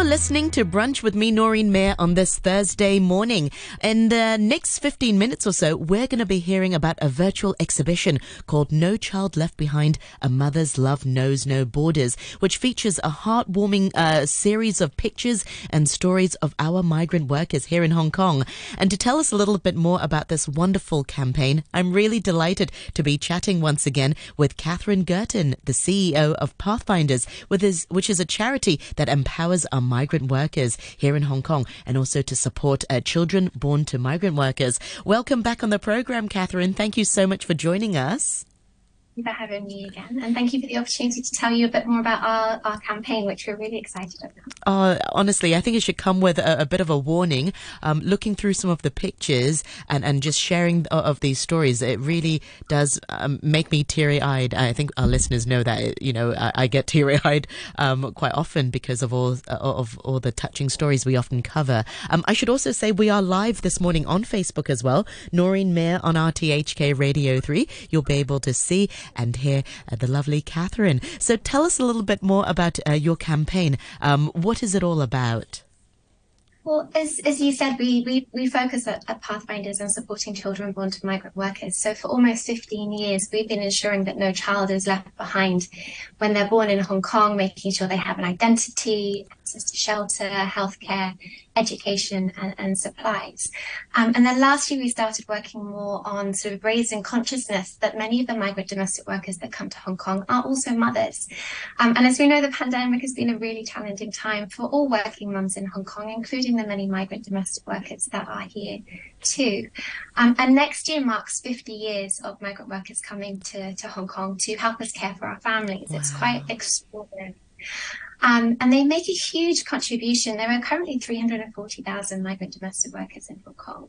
You're listening to Brunch with me, Noreen Mir, on this Thursday morning. In the next 15 minutes or so, we're going to be hearing about a virtual exhibition called No Child Left Behind A Mother's Love Knows No Borders, which features a heartwarming uh, series of pictures and stories of our migrant workers here in Hong Kong. And to tell us a little bit more about this wonderful campaign, I'm really delighted to be chatting once again with Catherine Gurtin, the CEO of Pathfinders, his, which is a charity that empowers our migrant workers here in Hong Kong and also to support uh, children born to migrant workers. Welcome back on the program, Catherine. Thank you so much for joining us for having me again. And thank you for the opportunity to tell you a bit more about our, our campaign, which we're really excited about. Uh, honestly, I think it should come with a, a bit of a warning. Um, looking through some of the pictures and, and just sharing of these stories, it really does um, make me teary eyed. I think our listeners know that, you know, I, I get teary eyed um, quite often because of all, uh, of all the touching stories we often cover. Um, I should also say we are live this morning on Facebook as well. Noreen Mir on RTHK Radio 3. You'll be able to see and hear uh, the lovely Catherine. So tell us a little bit more about uh, your campaign. Um, what is it all about? Well, as, as you said, we, we, we focus at, at, Pathfinders on supporting children born to migrant workers. So for almost 15 years, we've been ensuring that no child is left behind when they're born in Hong Kong, making sure they have an identity, access to shelter, healthcare, education and, and supplies. Um, and then last year we started working more on sort of raising consciousness that many of the migrant domestic workers that come to Hong Kong are also mothers. Um, and as we know, the pandemic has been a really challenging time for all working mums in Hong Kong, including the many migrant domestic workers that are here too. Um, and next year marks 50 years of migrant workers coming to, to Hong Kong to help us care for our families. Wow. It's quite extraordinary. Um, and they make a huge contribution. There are currently 340,000 migrant domestic workers in Hong Kong.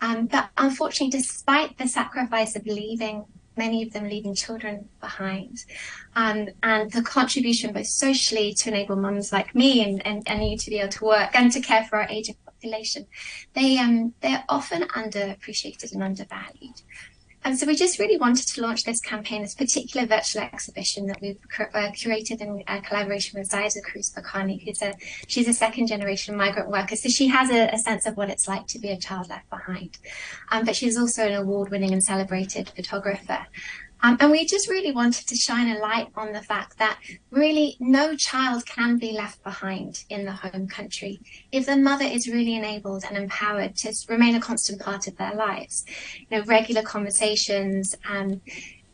Um, but unfortunately, despite the sacrifice of leaving, many of them leaving children behind, um, and the contribution both socially to enable mums like me and, and, and you to be able to work and to care for our aging population, they, um, they're often underappreciated and undervalued. And so we just really wanted to launch this campaign, this particular virtual exhibition that we've uh, curated in uh, collaboration with Xyza Cruz Bacani, who's a, she's a second generation migrant worker. So she has a, a, sense of what it's like to be a child left behind. Um, but she's also an award winning and celebrated photographer. Um, and we just really wanted to shine a light on the fact that really no child can be left behind in the home country if the mother is really enabled and empowered to remain a constant part of their lives. You know, regular conversations and,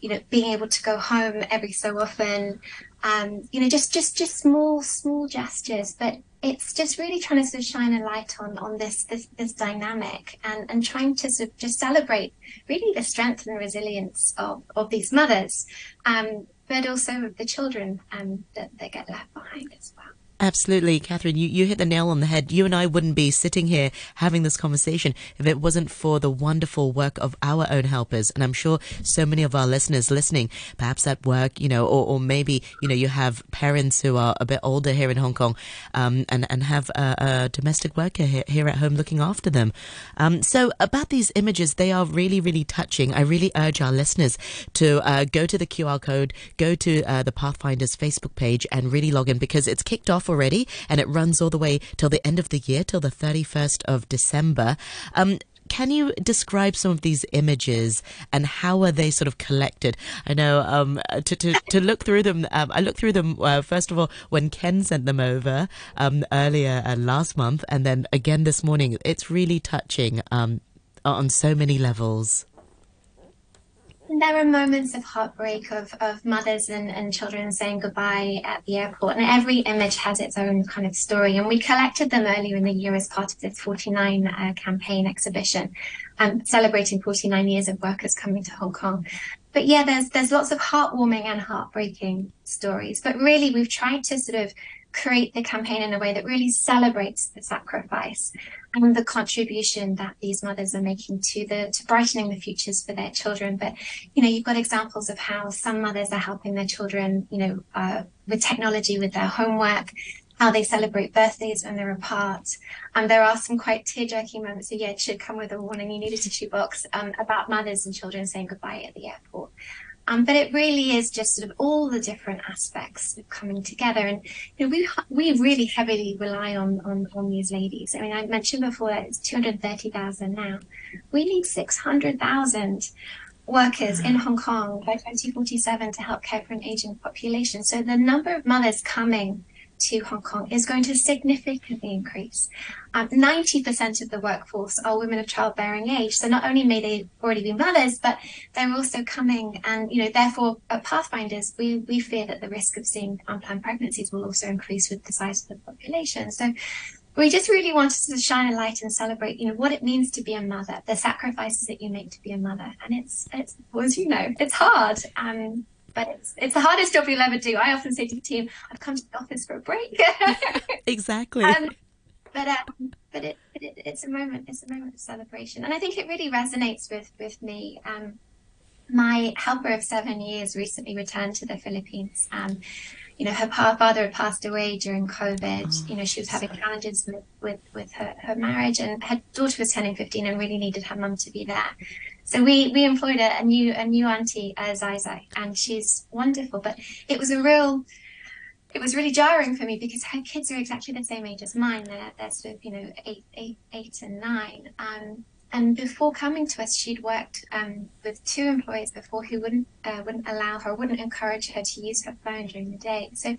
you know, being able to go home every so often, um, you know, just, just, just small, small gestures, but it's just really trying to sort of shine a light on on this this, this dynamic and and trying to sort of just celebrate really the strength and resilience of of these mothers, um, but also the children um, that that get left behind as well. Absolutely, Catherine. You, you hit the nail on the head. You and I wouldn't be sitting here having this conversation if it wasn't for the wonderful work of our own helpers. And I'm sure so many of our listeners listening, perhaps at work, you know, or, or maybe, you know, you have parents who are a bit older here in Hong Kong um, and, and have a, a domestic worker here, here, at home looking after them. Um, so, about these images, they are really, really touching. I really urge our listeners to uh, go to the QR code, go to uh, the Pathfinders Facebook page, and really log in because it's kicked off already, and it runs all the way till the end of the year, till the 31st of December. Um, can you describe some of these images and how are they sort of collected? I know um, to, to, to look through them, um, I looked through them uh, first of all when Ken sent them over um, earlier uh, last month and then again this morning. It's really touching um, on so many levels there are moments of heartbreak of, of mothers and, and children saying goodbye at the airport, and every image has its own kind of story. And we collected them earlier in the year as part of this 49 uh, campaign exhibition, um, celebrating 49 years of workers coming to Hong Kong. But yeah, there's there's lots of heartwarming and heartbreaking stories. But really, we've tried to sort of create the campaign in a way that really celebrates the sacrifice and the contribution that these mothers are making to the to brightening the futures for their children. But you know, you've got examples of how some mothers are helping their children, you know, uh, with technology, with their homework, how they celebrate birthdays when they're apart. And there are some quite tear-jerking moments. So yeah, it should come with a warning. You need a tissue box um, about mothers and children saying goodbye at the airport. Um, but it really is just sort of all the different aspects of coming together. And you know, we we really heavily rely on, on, on these ladies. I mean, I mentioned before that it's 230,000 now. We need 600,000 workers in Hong Kong by 2047 to help care for an aging population. So the number of mothers coming to Hong Kong is going to significantly increase. Um, 90% of the workforce are women of childbearing age. So not only may they already be mothers, but they're also coming and, you know, therefore at Pathfinders, we, we fear that the risk of seeing unplanned pregnancies will also increase with the size of the population. So we just really wanted to shine a light and celebrate, you know, what it means to be a mother, the sacrifices that you make to be a mother. And it's, it's, well, as you know, it's hard. Um, but it's, it's the hardest job you'll ever do. I often say to the team, I've come to the office for a break. exactly. Um, but um, but it, it, it's a moment. It's a moment of celebration, and I think it really resonates with with me. Um, my helper of seven years recently returned to the Philippines. Um, you know, her father had passed away during COVID. You know, she was having challenges with, with, with her, her marriage and her daughter was turning 15 and really needed her mum to be there. So we, we employed a, a new, a new auntie, uh, Zai, and she's wonderful, but it was a real, it was really jarring for me because her kids are exactly the same age as mine. They're, they're sort of, you know, eight, eight, eight and nine. Um, and before coming to us, she'd worked um, with two employees before who wouldn't uh, wouldn't allow her, wouldn't encourage her to use her phone during the day. So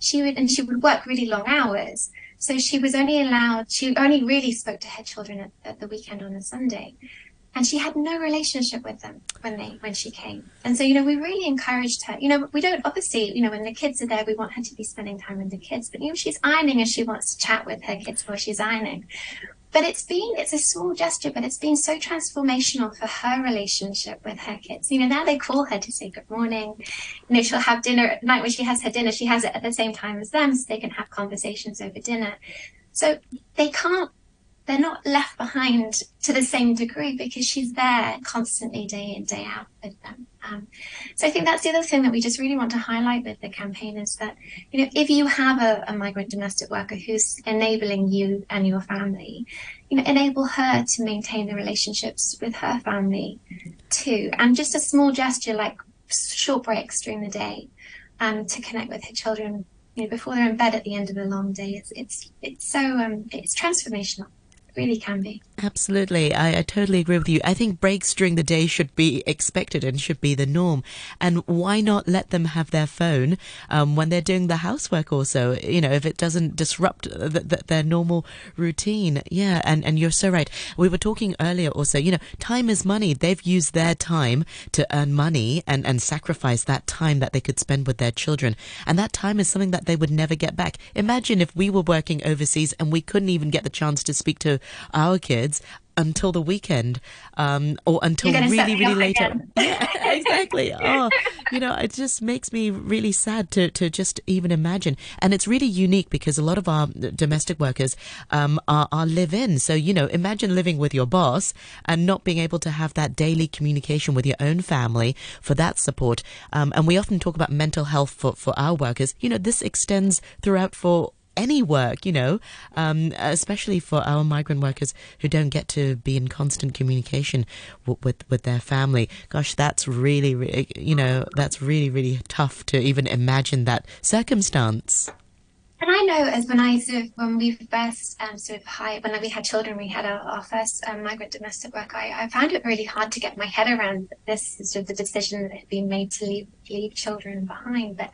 she would, and she would work really long hours. So she was only allowed, she only really spoke to her children at, at the weekend on a Sunday. And she had no relationship with them when they when she came. And so you know we really encouraged her. You know we don't obviously you know when the kids are there we want her to be spending time with the kids. But you know she's ironing and she wants to chat with her kids while she's ironing but it's been it's a small gesture but it's been so transformational for her relationship with her kids. You know now they call her to say good morning. You know she'll have dinner at night. When she has her dinner she has it at the same time as them so they can have conversations over dinner. So they can't they're not left behind to the same degree because she's there constantly day in day out with them um, so i think that's the other thing that we just really want to highlight with the campaign is that you know if you have a, a migrant domestic worker who's enabling you and your family you know enable her to maintain the relationships with her family too and just a small gesture like short breaks during the day um, to connect with her children you know, before they're in bed at the end of a long day. It's it's it's so um, it's transformational really can be. Absolutely. I, I, totally agree with you. I think breaks during the day should be expected and should be the norm. And why not let them have their phone um, when they're doing the housework also, you know, if it doesn't disrupt the, the, their normal routine. Yeah. And, and you're so right. We were talking earlier also, you know, time is money. They've used their time to earn money and, and sacrifice that time that they could spend with their children. And that time is something that they would never get back. Imagine if we were working overseas and we couldn't even get the chance to speak to our kids until the weekend um, or until really really late yeah, exactly. Oh you know it just makes me really sad to, to just even imagine. And it's really unique because a lot of our domestic workers um, are, are live in so you know imagine living with your boss and not being able to have that daily communication with your own family for that support. Um, and we often talk about mental health for, for our workers. You know this extends throughout for any work, you know, um, especially for our migrant workers who don't get to be in constant communication w- with with their family. Gosh, that's really, really, you know, that's really, really tough to even imagine that circumstance. And I know as when I sort of when we first um, sort of hired when we had children, we had our, our first um, migrant domestic work. I, I, found it really hard to get my head around this sort of the decision that had been made to leave leave children behind, but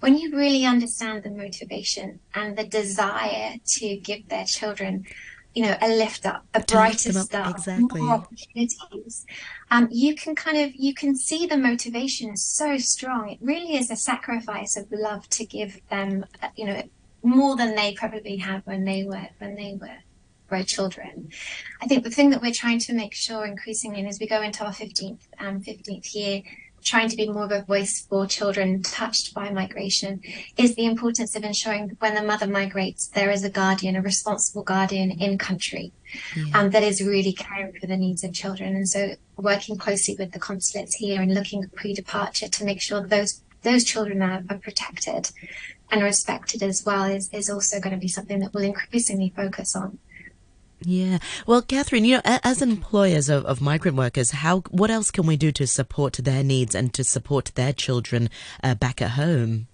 when you really understand the motivation and the desire to give their children, you know, a lift up, a brighter start, exactly. more opportunities, um, you can kind of you can see the motivation is so strong. It really is a sacrifice of love to give them, uh, you know, more than they probably had when they were when they were were children. I think the thing that we're trying to make sure increasingly as we go into our 15th um, 15th year trying to be more of a voice for children touched by migration is the importance of ensuring that when the mother migrates, there is a guardian, a responsible guardian in country yeah. um, that is really caring for the needs of children. And so working closely with the consulates here and looking at pre-departure to make sure those those children are, are protected and respected as well is, is also going to be something that we'll increasingly focus on. Yeah. Well, Catherine, you know, as employers of, of migrant workers, how what else can we do to support their needs and to support their children uh, back at home?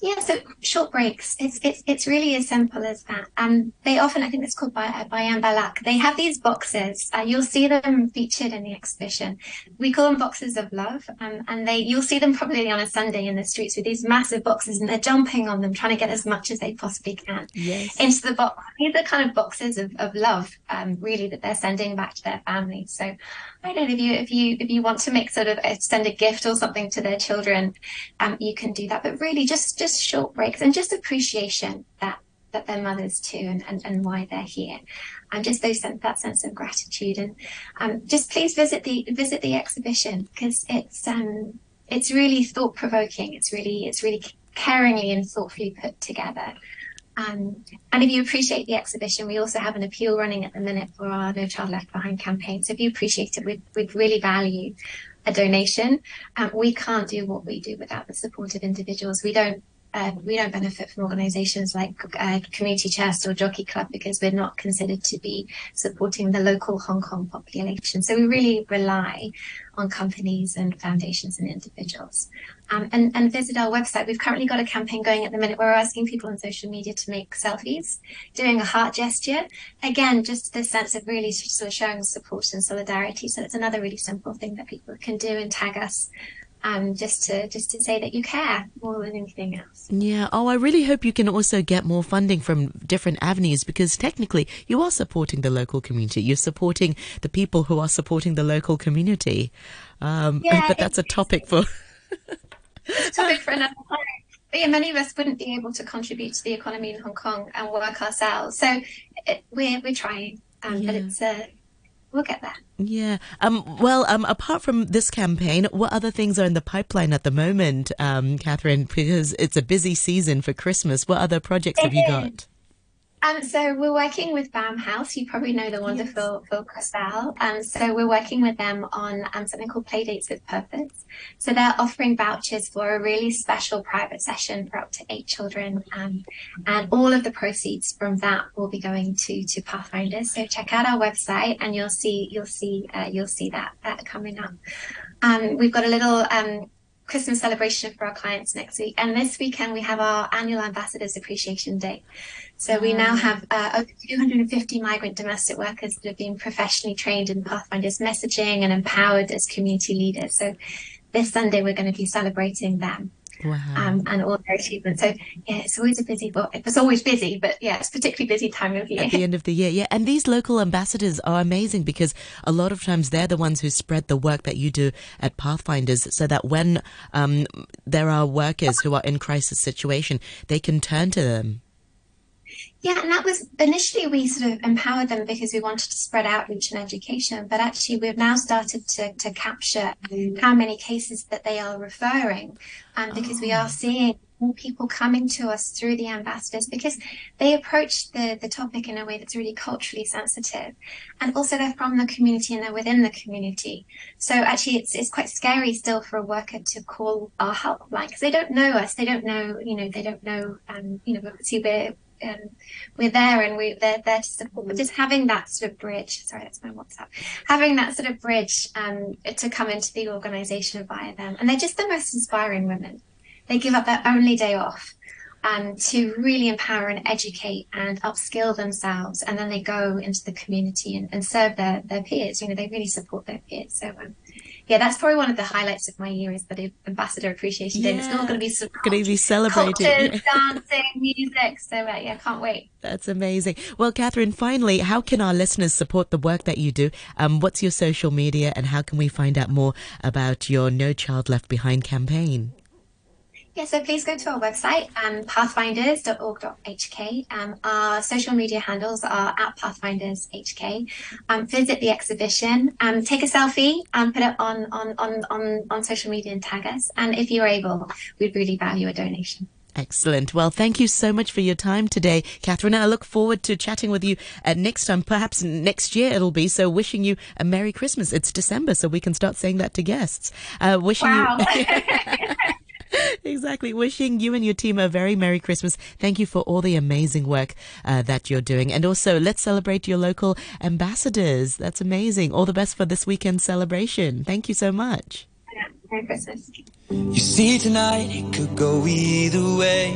Yeah, so short breaks. It's it's it's really as simple as that. And they often, I think it's called by Bayan Balak. They have these boxes. Uh, you'll see them featured in the exhibition. We call them boxes of love, um, and they you'll see them probably on a Sunday in the streets with these massive boxes, and they're jumping on them, trying to get as much as they possibly can yes. into the box. These are kind of boxes of, of love, um, really, that they're sending back to their families. So I don't know if you if you if you want to make sort of send a gift or something to their children, um, you can do that. But really, just just just short breaks and just appreciation that that they're mothers too and, and, and why they're here. And just those that sense of gratitude and um, just please visit the visit the exhibition because it's um it's really thought provoking it's really it's really caringly and thoughtfully put together. Um, and if you appreciate the exhibition, we also have an appeal running at the minute for our No Child Left Behind campaign. So if you appreciate it, we'd, we'd really value a donation. Um, we can't do what we do without the support of individuals. We don't uh, we don't benefit from organisations like uh, Community Chest or Jockey Club because we're not considered to be supporting the local Hong Kong population. So we really rely on companies and foundations and individuals. Um, and, and visit our website. We've currently got a campaign going at the minute where we're asking people on social media to make selfies, doing a heart gesture. Again, just this sense of really sort of showing support and solidarity. So it's another really simple thing that people can do and tag us um, just to just to say that you care more than anything else. Yeah. Oh, I really hope you can also get more funding from different avenues because technically you are supporting the local community. You're supporting the people who are supporting the local community. Um, yeah, but that's a topic for. a topic for another time. But yeah, many of us wouldn't be able to contribute to the economy in Hong Kong and work ourselves. So it, we're we're trying, um, yeah. but it's a we'll get there. Yeah. Um, well, um, apart from this campaign, what other things are in the pipeline at the moment, um, Catherine? Because it's a busy season for Christmas. What other projects have you got? Um, so we're working with BAM House. You probably know the wonderful yes. Phil Crystal. Um, so we're working with them on um, something called Playdates with Purpose. So they're offering vouchers for a really special private session for up to eight children, um, and all of the proceeds from that will be going to to Pathfinders. So check out our website, and you'll see you'll see uh, you'll see that that coming up. Um, we've got a little um, Christmas celebration for our clients next week. And this weekend, we have our annual Ambassadors Appreciation Day. So we now have uh, over 250 migrant domestic workers that have been professionally trained in Pathfinders messaging and empowered as community leaders. So this Sunday, we're going to be celebrating them. Wow. Um, and all their achievements. So yeah, it's always a busy, well, it's always busy, but yeah, it's particularly busy time of year. At the end of the year, yeah. And these local ambassadors are amazing because a lot of times they're the ones who spread the work that you do at Pathfinders so that when um, there are workers who are in crisis situation, they can turn to them. Yeah, and that was initially we sort of empowered them because we wanted to spread outreach and education, but actually we've now started to, to capture how many cases that they are referring, um, because oh. we are oh. seeing more people coming to us through the ambassadors because they approach the, the topic in a way that's really culturally sensitive. And also they're from the community and they're within the community. So actually it's, it's quite scary still for a worker to call our helpline because they don't know us. They don't know, you know, they don't know, um, you know, see we're, um, we're there and we they're there to support. But just having that sort of bridge, sorry, that's my WhatsApp. Having that sort of bridge um, to come into the organisation via them, and they're just the most inspiring women. They give up their only day off um, to really empower and educate and upskill themselves, and then they go into the community and, and serve their their peers. You know, they really support their peers. So um, yeah, that's probably one of the highlights of my year is the Ambassador Appreciation Day. Yeah. It's not going to be going to be celebrated, cultures, dancing, music. So uh, yeah, can't wait. That's amazing. Well, Catherine, finally, how can our listeners support the work that you do? Um, what's your social media, and how can we find out more about your No Child Left Behind campaign? Yeah, so please go to our website, um, pathfinders.org.hk. Um, our social media handles are at pathfindershk. Um, visit the exhibition, um, take a selfie and put it on, on, on, on, on social media and tag us. And if you're able, we'd really value a donation. Excellent. Well, thank you so much for your time today, Catherine. I look forward to chatting with you uh, next time. Perhaps next year it'll be. So, wishing you a Merry Christmas. It's December, so we can start saying that to guests. Uh, wishing wow. you. exactly. Wishing you and your team a very Merry Christmas. Thank you for all the amazing work uh, that you're doing. And also, let's celebrate your local ambassadors. That's amazing. All the best for this weekend celebration. Thank you so much. Merry Christmas. You see, tonight it could go either way.